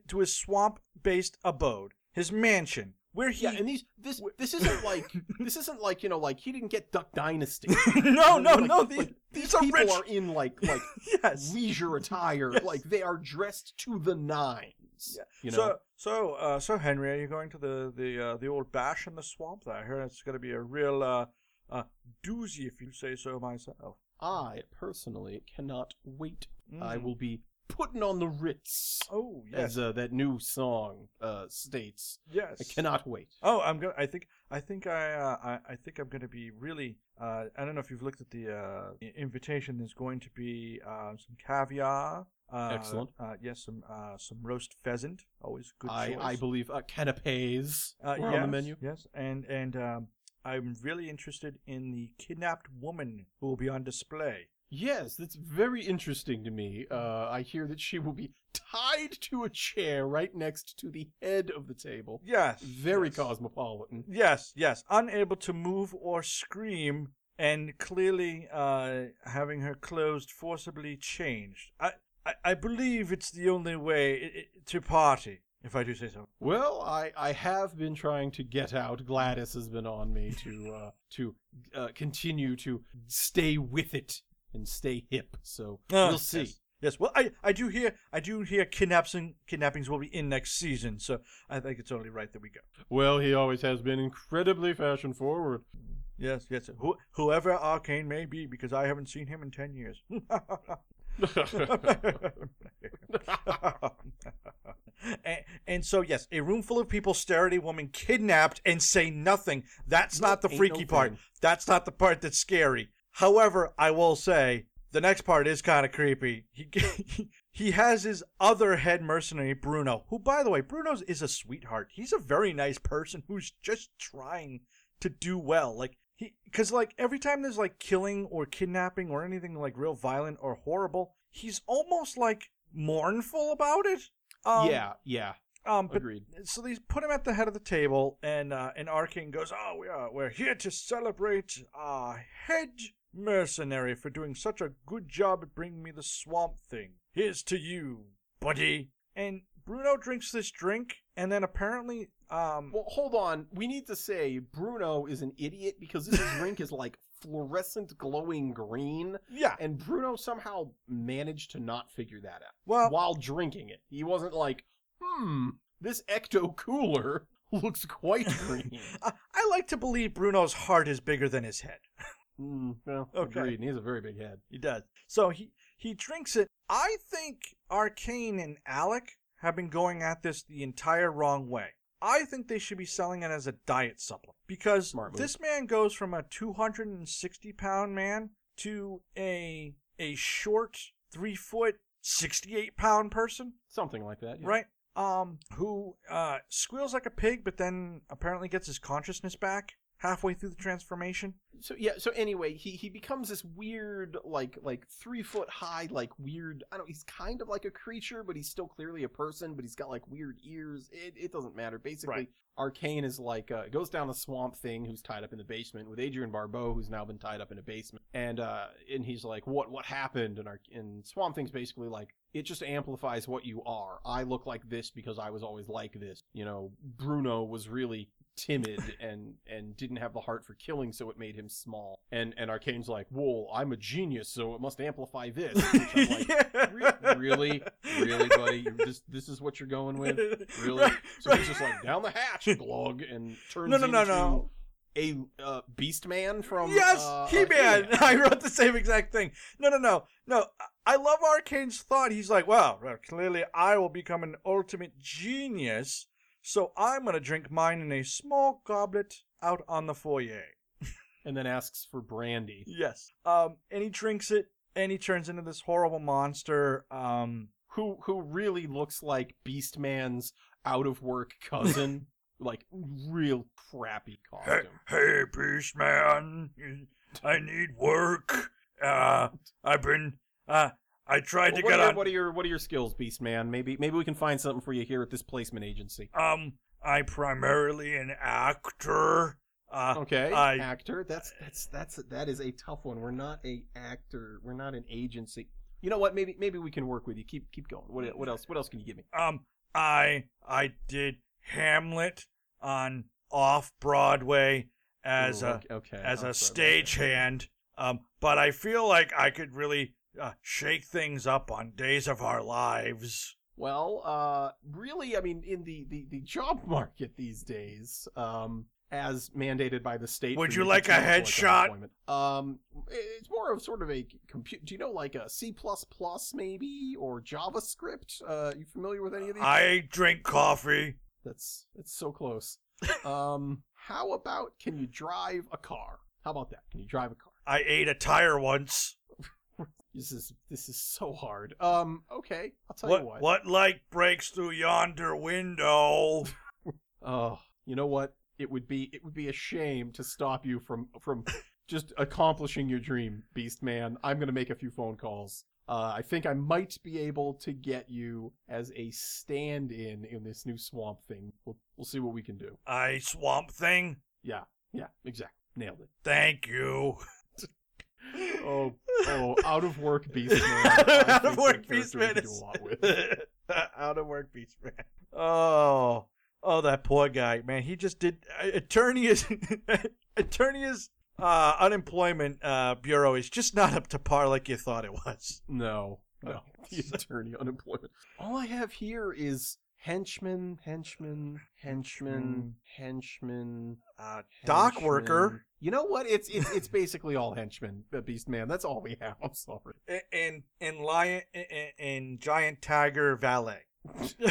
to his swamp based abode, his mansion, where he yeah, and these this this isn't [LAUGHS] like this isn't like you know like he didn't get Duck Dynasty. [LAUGHS] no no Like- no like, these, these these are people rich are in like [LAUGHS] like yes leisure attire. Yes. Like they are dressed to the nines. Yeah. You know. So, so, uh, so Henry, are you going to the the uh, the old bash in the swamp? I hear it's going to be a real uh, uh, doozy, if you say so myself. I personally cannot wait. I Mm. will be putting on the Ritz. Oh As yes, uh, that new song uh, states, yes. I cannot wait. Oh, I'm going. I think. I think I. Uh, I, I think I'm going to be really. Uh, I don't know if you've looked at the uh, invitation. There's going to be uh, some caviar. Uh, Excellent. Uh, yes, some uh, some roast pheasant. Always good I, choice. I believe uh, canapes Uh, yes, on the menu. Yes, and and um, I'm really interested in the kidnapped woman who will be on display. Yes, that's very interesting to me. Uh, I hear that she will be tied to a chair right next to the head of the table. Yes, Very yes. cosmopolitan. Yes, yes, unable to move or scream, and clearly uh, having her clothes forcibly changed. I, I, I believe it's the only way to party, if I do say so. Well, I, I have been trying to get out. Gladys has been on me to uh, to uh, continue to stay with it and stay hip. So Ah, we'll see. Yes. Yes, well, I, I do hear I do hear kidnaps and kidnappings will be in next season, so I think it's only right that we go. Well, he always has been incredibly fashion forward. Yes, yes. Who, whoever Arcane may be, because I haven't seen him in ten years. [LAUGHS] and, and so, yes, a room full of people stare at a woman kidnapped and say nothing. That's No, not the freaky no part. thing. That's not the part that's scary. However, I will say the next part is kind of creepy. He [LAUGHS] he has his other head mercenary, Bruno, who, by the way, Bruno's is a sweetheart. He's a very nice person who's just trying to do well. Like he, because like every time there's like killing or kidnapping or anything like real violent or horrible, he's almost like mournful about it. Um, yeah, yeah, Um, but agreed. so they put him at the head of the table, and uh, and goes, "Oh, we are we're here to celebrate our head mercenary for doing such a good job at bringing me the swamp thing. Here's to you, buddy." And Bruno drinks this drink, and then apparently, um, Well, hold on. We need to say Bruno is an idiot because this [LAUGHS] drink is like fluorescent glowing green, yeah, and Bruno somehow managed to not figure that out well, while drinking it. He wasn't like, hmm, this ecto cooler [LAUGHS] looks quite [LAUGHS] green. I, I like to believe Bruno's heart is bigger than his head. Mm, well, Okay. agreed. And he has a very big head. He does. So he he drinks it. I think Arcane and Alec have been going at this the entire wrong way. I think they should be selling it as a diet supplement because this man goes from a 260 pound man to a a short three foot 68 pound person, Something like that. yeah. right? Um, who uh squeals like a pig, but then apparently gets his consciousness back halfway through the transformation. So yeah. So anyway, he he becomes this weird, like like three foot high, like weird. I don't. He's kind of like a creature, but he's still clearly a person. But he's got like weird ears. It it doesn't matter. Basically, Right. Arcane is like uh, goes down the swamp thing, who's tied up in the basement with Adrienne Barbeau, who's now been tied up in a basement, and uh and he's like, what what happened? And our and Swamp Thing's basically like, it just amplifies what you are. I look like this because I was always like this. You know, Bruno was really timid and and didn't have the heart for killing so it made him small and and arcane's like whoa i'm a genius so it must amplify this [LAUGHS] like, "Re- really really buddy you this this is what you're going with really Right, so right. he's just like down the hatch [LAUGHS] glug and turns No, no, no, into no. a uh, Beast Man from yes, uh, uh, He Man. He-Man. [LAUGHS] I wrote the same exact thing. No, no, no, no. I love Arcane's thought. He's like, well, clearly I will become an ultimate genius, so I'm gonna drink mine in a small goblet out on the foyer. [LAUGHS] and then asks for brandy. Yes. Um, and he drinks it, and he turns into this horrible monster. Um, Who who really looks like Beast Man's out of work cousin, [LAUGHS] like real crappy costume. hey, Beast Man, I need work. Uh, I've been, uh, I tried to get your, on. what are your what are your skills, Beast Man? Maybe maybe we can find something for you here at this placement agency. Um, I primarily an actor. Uh, Okay, I- actor. That's that's that's that is a tough one. We're not a actor. We're not an agency. You know what? Maybe maybe we can work with you. Keep keep going. What what else? What else can you give me? um, I I did Hamlet on off Broadway as Ooh, a okay as a stagehand. Um, but I feel like I could really uh, shake things up on Days of Our Lives. Well, uh, really, I mean, in the, the, the job [LAUGHS] market these days, um, as mandated by the state. Would you like a headshot? Um, it's more of sort of a compute. Do you know like a C plus plus maybe or JavaScript? Uh, you familiar with any of these? I drink coffee. That's that's so close. [LAUGHS] um, how about can you drive a car? How about that? Can you drive a car? I ate a tire once. This is this is so hard. Um, okay, I'll tell What you what. what light breaks through yonder window? [LAUGHS] Oh, you know what? It would be it would be a shame to stop you from from just accomplishing your dream, Beast Man. I'm gonna make a few phone calls. Uh, I think I might be able to get you as a stand-in in this new swamp thing. We'll we'll see what we can do. I swamp thing. Yeah, yeah, exactly. Nailed it. Thank you. [LAUGHS] Oh, oh, out of work, Beast Man. [LAUGHS] out of work that character Beast Man is a lot [LAUGHS] with. out of work, Beast Man. oh, oh, that poor guy, man. He just did. Uh, attorney is [LAUGHS] attorney is uh, unemployment uh, bureau is just not up to par like you thought it was. No, no. The attorney unemployment. All I have here is henchman, henchman, henchman, henchman. Uh, dock worker You know what? It's it's it's basically all henchmen, uh, Beast Man. That's all we have. [LAUGHS] I'm sorry. and and lion and, and giant tiger valet. [LAUGHS]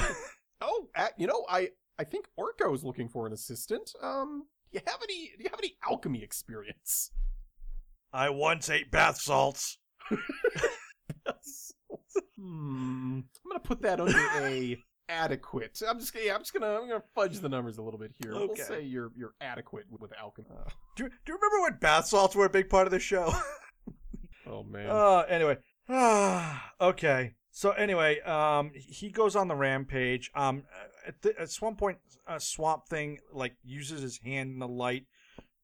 Oh, uh, you know, I I think Orko is looking for an assistant. Um, do you have any? Do you have any alchemy experience? I once ate bath salts. [LAUGHS] hmm. I'm gonna put that under a adequate. I'm just gonna. Yeah, I'm just gonna. I'm gonna fudge the numbers a little bit here. We'll say you're you're adequate with alchemy. Do, do you remember when bath salts were a big part of the show? [LAUGHS] Oh man. Uh, anyway. [SIGHS] Okay. So anyway, um, he goes on the rampage. Um, at, the, at one point, a swamp thing like uses his hand in the light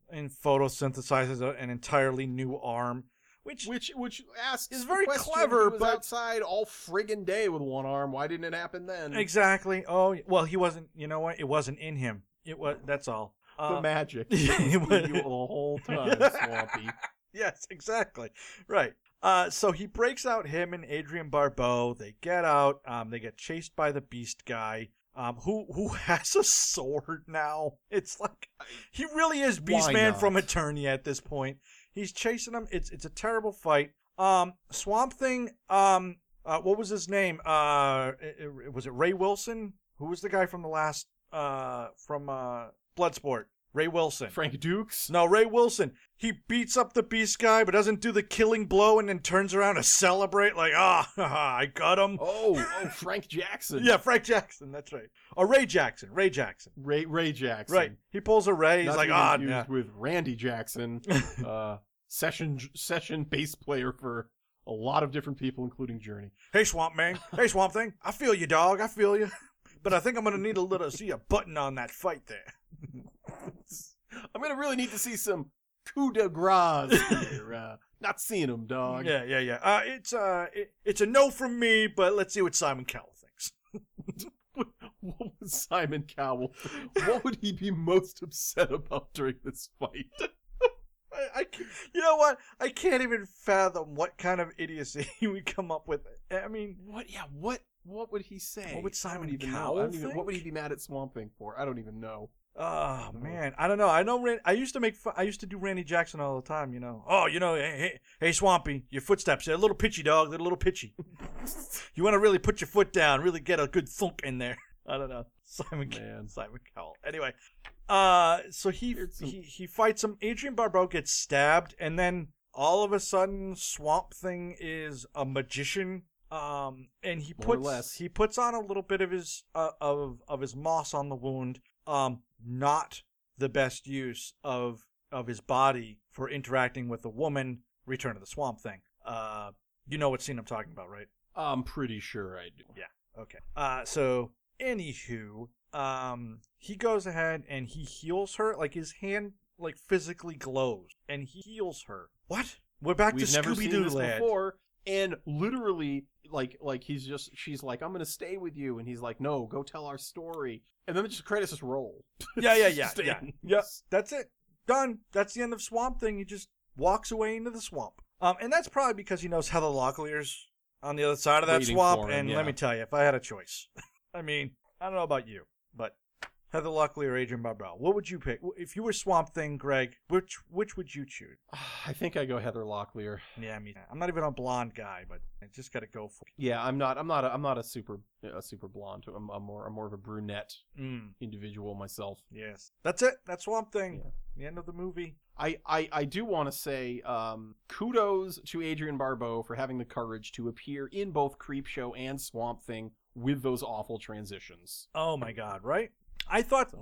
and photosynthesizes an entirely new arm, which which which asks the very clever, he was but- outside all friggin' day with one arm. Why didn't it happen then? exactly. Oh, well, he wasn't. You know what? It wasn't in him. It was. That's all. the Uh, magic. [LAUGHS] it was- you the whole [LAUGHS] time, Swampy. [LAUGHS] yes, exactly. Right. Uh, so he breaks out him and Adrienne Barbeau. They get out. Um, they get chased by the Beast guy. Um, who who has a sword now? It's like he really is Beast Why Man not? from Eternia at this point. He's chasing him. It's it's a terrible fight. Um, Swamp Thing. Um, uh, what was his name? Uh, it- it- was it Ray Wilson? Who was the guy from the last uh from uh Bloodsport? Ray Wilson. Frank Dux. No, Ray Wilson. He beats up the beast guy, but doesn't do the killing blow, and then turns around to celebrate, like, ah, I got him. Oh, oh, Frank Jackson. Yeah, Frank Jackson. That's right. Or Ray Jackson. Ray Jackson. Ray Ray Jackson. Right. He pulls a Ray. He's Not like, ah, confused yeah. with Randy Jackson, [LAUGHS] uh, session session bass player for a lot of different people, including Journey. Hey, Swamp Man. Hey, Swamp Thing. I feel you, dog. I feel you. But I think I'm gonna need a little see a button on that fight there. [LAUGHS] I'm gonna really need to see some coup de grace here. Uh, not seeing him, dog. Yeah, yeah, yeah. Uh, it's uh, it, it's a no from me, but let's see what Simon Cowell thinks. What, [LAUGHS] what would Simon Cowell? What would he be most upset about during this fight? I, I you know what? I can't even fathom what kind of idiocy [LAUGHS] he would come up with. I mean, What? Yeah. What? What would he say? What would Simon even know. Cowell I don't even, What would he be mad at Swamp Thing for? I don't even know. Oh man, I don't know. I know. Ran- I used to make. Fun- I used to do Randy Jackson all the time. You know. Oh, you know. Hey, hey, hey Swampy, your footsteps. They're a little pitchy, dog. They're a little pitchy. [LAUGHS] you want to really put your foot down, really get a good thunk in there. [LAUGHS] I don't know. Simon. Man. Simon Cowell. Anyway, uh, so he he he fights him. Adrienne Barbeau gets stabbed, and then all of a sudden, Swamp Thing is a magician. Um, and he More puts less. he puts on a little bit of his uh, of of his moss on the wound. Um, not the best use of of his body for interacting with a woman. Return of the Swamp Thing. Uh, you know what scene I'm talking about, right? I'm pretty sure I do. Yeah. Okay. Uh, so anywho, um, he goes ahead and he heals her. Like his hand, like physically glows, and he heals her. What? We're back We've to Scooby Doo land. before, and literally, like, like he's just, she's like, "I'm gonna stay with you," and he's like, "No, go tell our story." And then just credits just roll. Yeah, yeah, yeah, yeah. Yep. That's it. Done. That's the end of Swamp Thing. He just walks away into the swamp. Um, and that's probably because he knows Heather Locklear's on the other side of that Waiting swamp. him, and yeah. let me tell you, if I had a choice, [LAUGHS] I mean, I don't know about you, but Heather Locklear or Adrienne Barbeau, what would you pick if you were Swamp Thing, Greg? Which which would you choose? I think I go Heather Locklear. Yeah, me. I'm not even a blonde guy, but I just got to go for. it. Yeah, I'm not. I'm not. A, I'm not a super a super blonde. I'm, I'm more. I'm more of a brunette Mm, individual myself. yes, that's it. That's Swamp Thing. Yeah. The end of the movie. I, I, I do want to say um, kudos to Adrienne Barbeau for having the courage to appear in both Creepshow and Swamp Thing with those awful transitions. Oh my god, right? I thought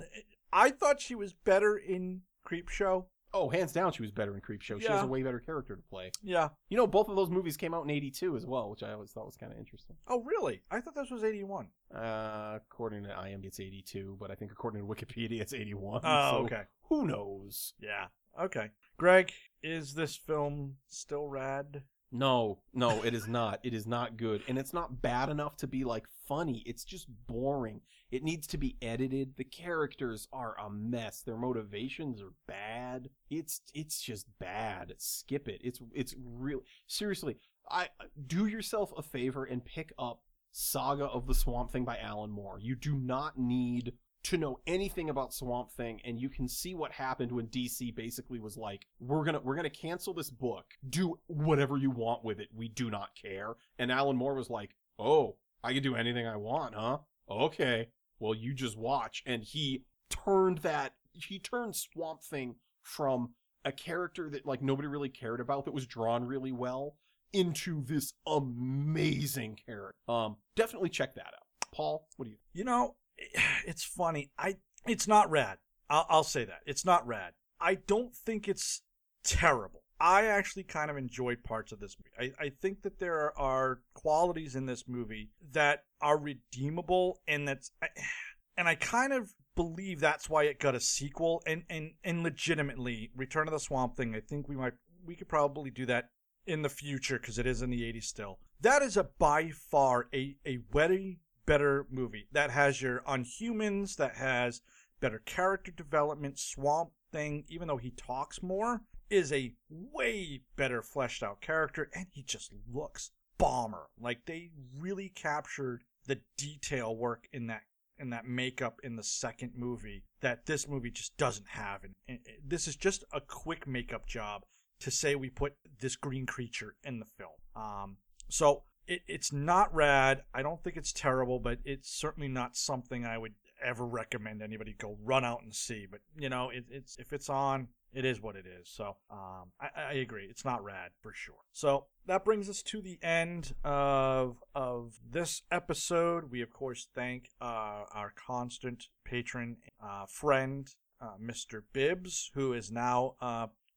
I thought she was better in Creepshow. Oh, hands down, she was better in Creepshow. She has a way better character to play. Yeah. You know, both of those movies came out in '82 as well, which I always thought was kind of interesting. Oh really? I thought this was 81. Uh, according to IMDb, it's 82, but I think according to Wikipedia, it's 81. Oh, so okay. Who knows? Yeah. Okay. Greg, is this film still rad? No, no, it is not. It is not good. And it's not bad enough to be like funny. It's just boring. It needs to be edited. The characters are a mess. Their motivations are bad. It's it's just bad. Skip it. It's it's real seriously. I do yourself a favor and pick up Saga of the Swamp Thing by Alan Moore. You do not need to know anything about Swamp Thing, and you can see what happened when DC basically was like, "We're gonna we're gonna cancel this book. Do whatever you want with it. We do not care." And Alan Moore was like, "Oh, I can do anything I want, huh? Okay. Well, you just watch." And he turned that he turned Swamp Thing from a character that like nobody really cared about that was drawn really well into this amazing character. Um, definitely check that out. Paul, what do you? You know, [SIGHS] it's funny. I it's not rad. I'll, I'll say that it's not rad. I don't think it's terrible. I actually kind of enjoyed parts of this movie. I, I think that there are qualities in this movie that are redeemable, and that's [SIGHS] and I kind of believe that's why it got a sequel. And and and legitimately, Return of the Swamp Thing. I think we might we could probably do that in the future because it is in the 80s still. That is a by far a a way better movie that has your unhumans, that has better character development. Swamp Thing, even though he talks more, is a way better fleshed out character, and he just looks bomber. Like they really captured the detail work in that in that makeup in the second movie that this movie just doesn't have. And, and this is just a quick makeup job to say we put this green creature in the film. Um, so it, it's not rad. I don't think it's terrible, but it's certainly not something I would ever recommend anybody go run out and see. But you know, it, it's if it's on, it is what it is. So um, I, I agree, it's not rad for sure. So that brings us to the end of of this episode. We of course thank uh, our constant patron, uh, friend, uh, Mr. Bibbs, who is now.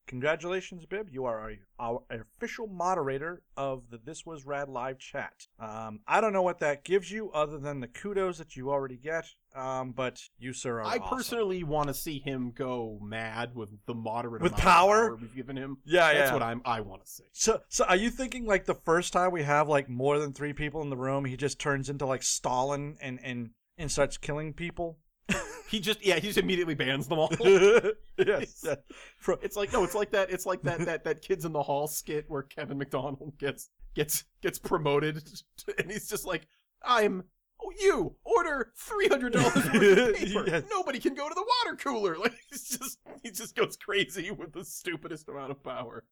Congratulations, Bib. You are our, our official moderator of the This Was Rad live chat. Um, I don't know what that gives you other than the kudos that you already get, um, but you, sir, are I awesome. personally want to see him go mad with the moderate With of power? we've given him. Yeah, That's yeah. what I'm. I want to see. So, so are you thinking like the first time we have like more than three people in the room, he just turns into like Stalin and and and starts killing people? He just yeah, he just immediately bans them all. [LAUGHS] yes. It's like no, it's like that. It's like that that that kids in the hall skit where Kevin McDonald gets gets gets promoted, [LAUGHS] and he's just like, I'm Oh, you order three hundred dollars worth of paper. [LAUGHS] Yes. Nobody can go to the water cooler. Like he's just he just goes crazy with the stupidest amount of power.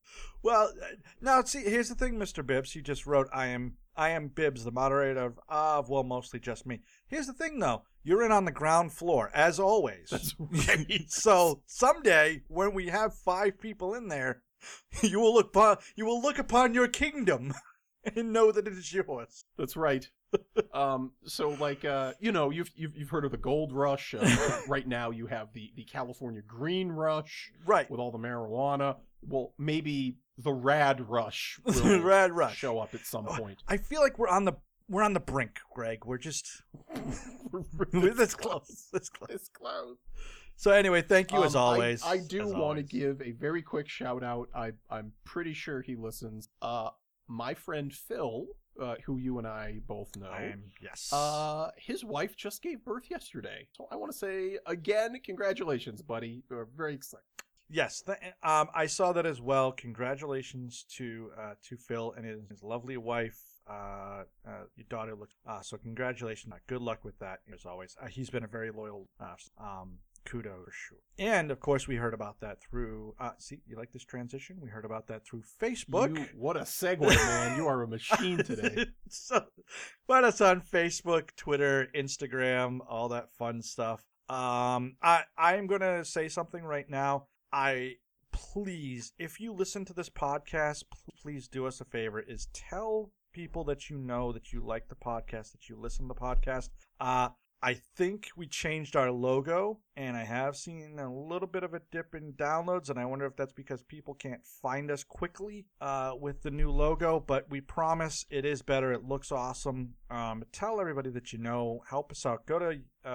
Well, uh, now see, here's the thing, Mr. Bibbs. You just wrote, "I am, I am Bibbs, the moderator of, of well, mostly just me." Here's the thing, though. You're in on the ground floor, as always. That's [LAUGHS] right. so someday, when we have five people in there, [LAUGHS] you will look upon, you will look upon your kingdom [LAUGHS] and know that it is yours. That's right. Um, so like uh, you know, you've you've you've heard of the gold rush. Uh, [LAUGHS] right now, you have the the California green rush Right. with all the marijuana. Well, maybe the rad rush [LAUGHS] will Rad rush. show up at some point. I feel like we're on the we're on the brink, Greg. We're just [LAUGHS] we're this close. This close. This close. So anyway, thank you as Um, I- always. I, do want to give a very quick shout out. I I'm pretty sure he listens. Uh, my friend Phil, uh, who you and I both know. I am yes. Uh, his wife just gave birth yesterday. So I want to say again, congratulations, buddy. We're very excited. Yes, th- um, I saw that as well. Congratulations to uh, to Phil and his, his lovely wife. Uh, uh, your daughter looks. Uh, so congratulations. Uh, good luck with that as always. Uh, he's been a very loyal. Uh, um, kudos. And of course, we heard about that through. Uh, see, you like this transition? We heard about that through Facebook. You- what a segue, man! You are a machine today. [LAUGHS] so, find us on Facebook, Twitter, Instagram, all that fun stuff. Um, I I'm gonna say something right now. I please, if you listen to this podcast, please do us a favor: is tell people that you know that you like the podcast, that you listen to the podcast. Uh, I think we changed our logo, and I have seen a little bit of a dip in downloads, and I wonder if that's because people can't find us quickly uh, with the new logo. But we promise it is better. It looks awesome. Um, tell everybody that you know. Help us out. Go to uh,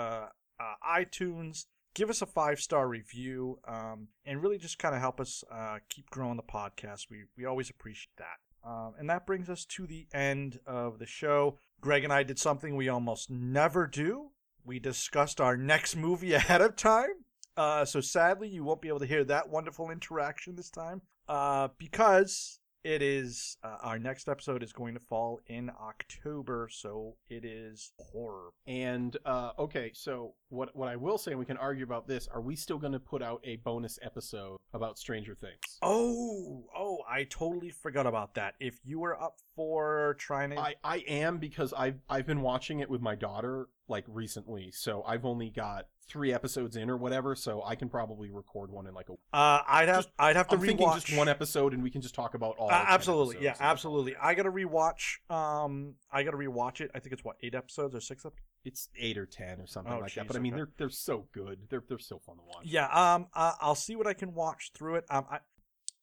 uh, iTunes. Give us a five star review, um, and really just kind of help us uh, keep growing the podcast. We we always appreciate that. Um, and that brings us to the end of the show. Greg and I did something we almost never do. We discussed our next movie [LAUGHS] ahead of time. Uh, so sadly, you won't be able to hear that wonderful interaction this time uh, because it is uh, our next episode is going to fall in October. So it is horror. And uh, okay, so what what I will say, and we can argue about this: Are we still going to put out a bonus episode about Stranger Things? Oh, oh, I totally forgot about that. If you were up for trying to, I, I am because I've I've been watching it with my daughter like recently, so I've only got three episodes in or whatever, so I can probably record one in like a. uh, I'd have, just- I'd have to I'm rewatch thinking just one episode, and we can just talk about all. Uh, absolutely, yeah, absolutely. I gotta rewatch. Um, I gotta rewatch it. I think it's what eight episodes or six episodes. It's eight or ten or something Oh, like that. But I mean, okay. they're they're so good. They're they're so fun to watch. Yeah. Um. Uh, I'll see what I can watch through it. Um. I,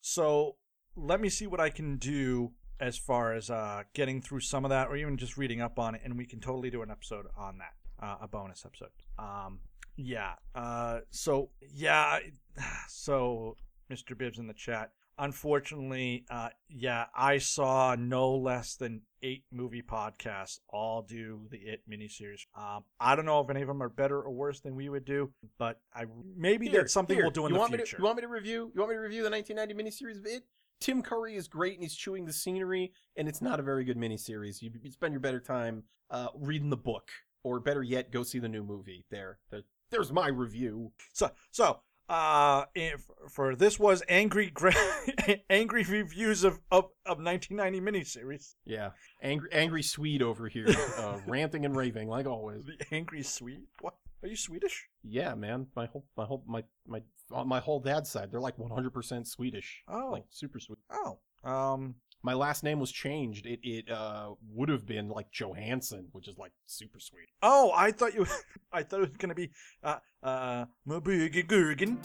so let me see what I can do as far as uh getting through some of that, or even just reading up on it, and we can totally do an episode on that. Uh, a bonus episode. Um. Yeah. Uh. So yeah. [SIGHS] So Mr. Bibbs in the chat. Unfortunately, uh, yeah, I saw no less than eight movie podcasts all do the It miniseries. Um, I don't know if any of them are better or worse than we would do, but I maybe Here, that's something here, we'll do in you the want future. Me to, you want me to review? You want me to review the 1990 miniseries of It? Tim Curry is great and he's chewing the scenery, and it's not a very good miniseries. You, you spend your better time uh, reading the book, or better yet, go see the new movie. There, there there's my review. So, so uh, if, for this was angry, gra- [LAUGHS] angry reviews of, of of 1990 miniseries. Yeah, angry angry Swede over here, uh, [LAUGHS] ranting and raving like always. The angry Swede. What? Are you Swedish? Yeah, man, my whole my whole my my on my whole dad's side, they're like 100% Swedish. Oh. like super sweet. Oh. Um. My last name was changed. It it uh would have been like Johansson, which is like super sweet. Oh, I thought you. [LAUGHS] I thought it was gonna be uh uh Gurgen.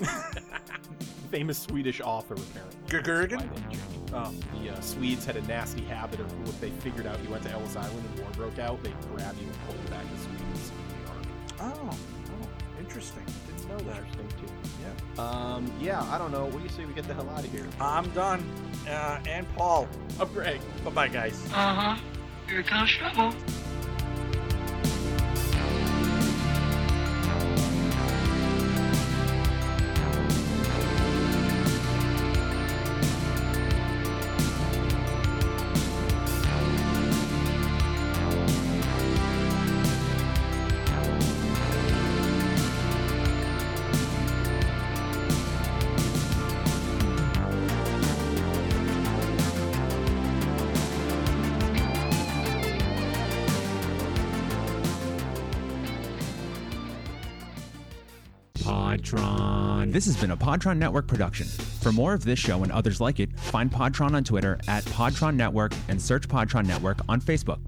[LAUGHS] Famous Swedish author, apparently. Gurgen? Oh. The uh, Swedes had a nasty habit of if they figured out you went to Ellis Island and war broke out, they'd grab you and pull you back to Sweden. and send you to the army. Oh. Oh. Interesting. Didn't know that. Interesting too. Yeah. Um. Yeah. I don't know. What do you say we get the hell out of here? I'm done. Uh, and Paul. I'm Greg. Bye bye, guys. Uh huh. Here comes trouble. This has been a Podtron Network production. For more of this show and others like it, find Podtron on Twitter at Podtron Network and search Podtron Network on Facebook.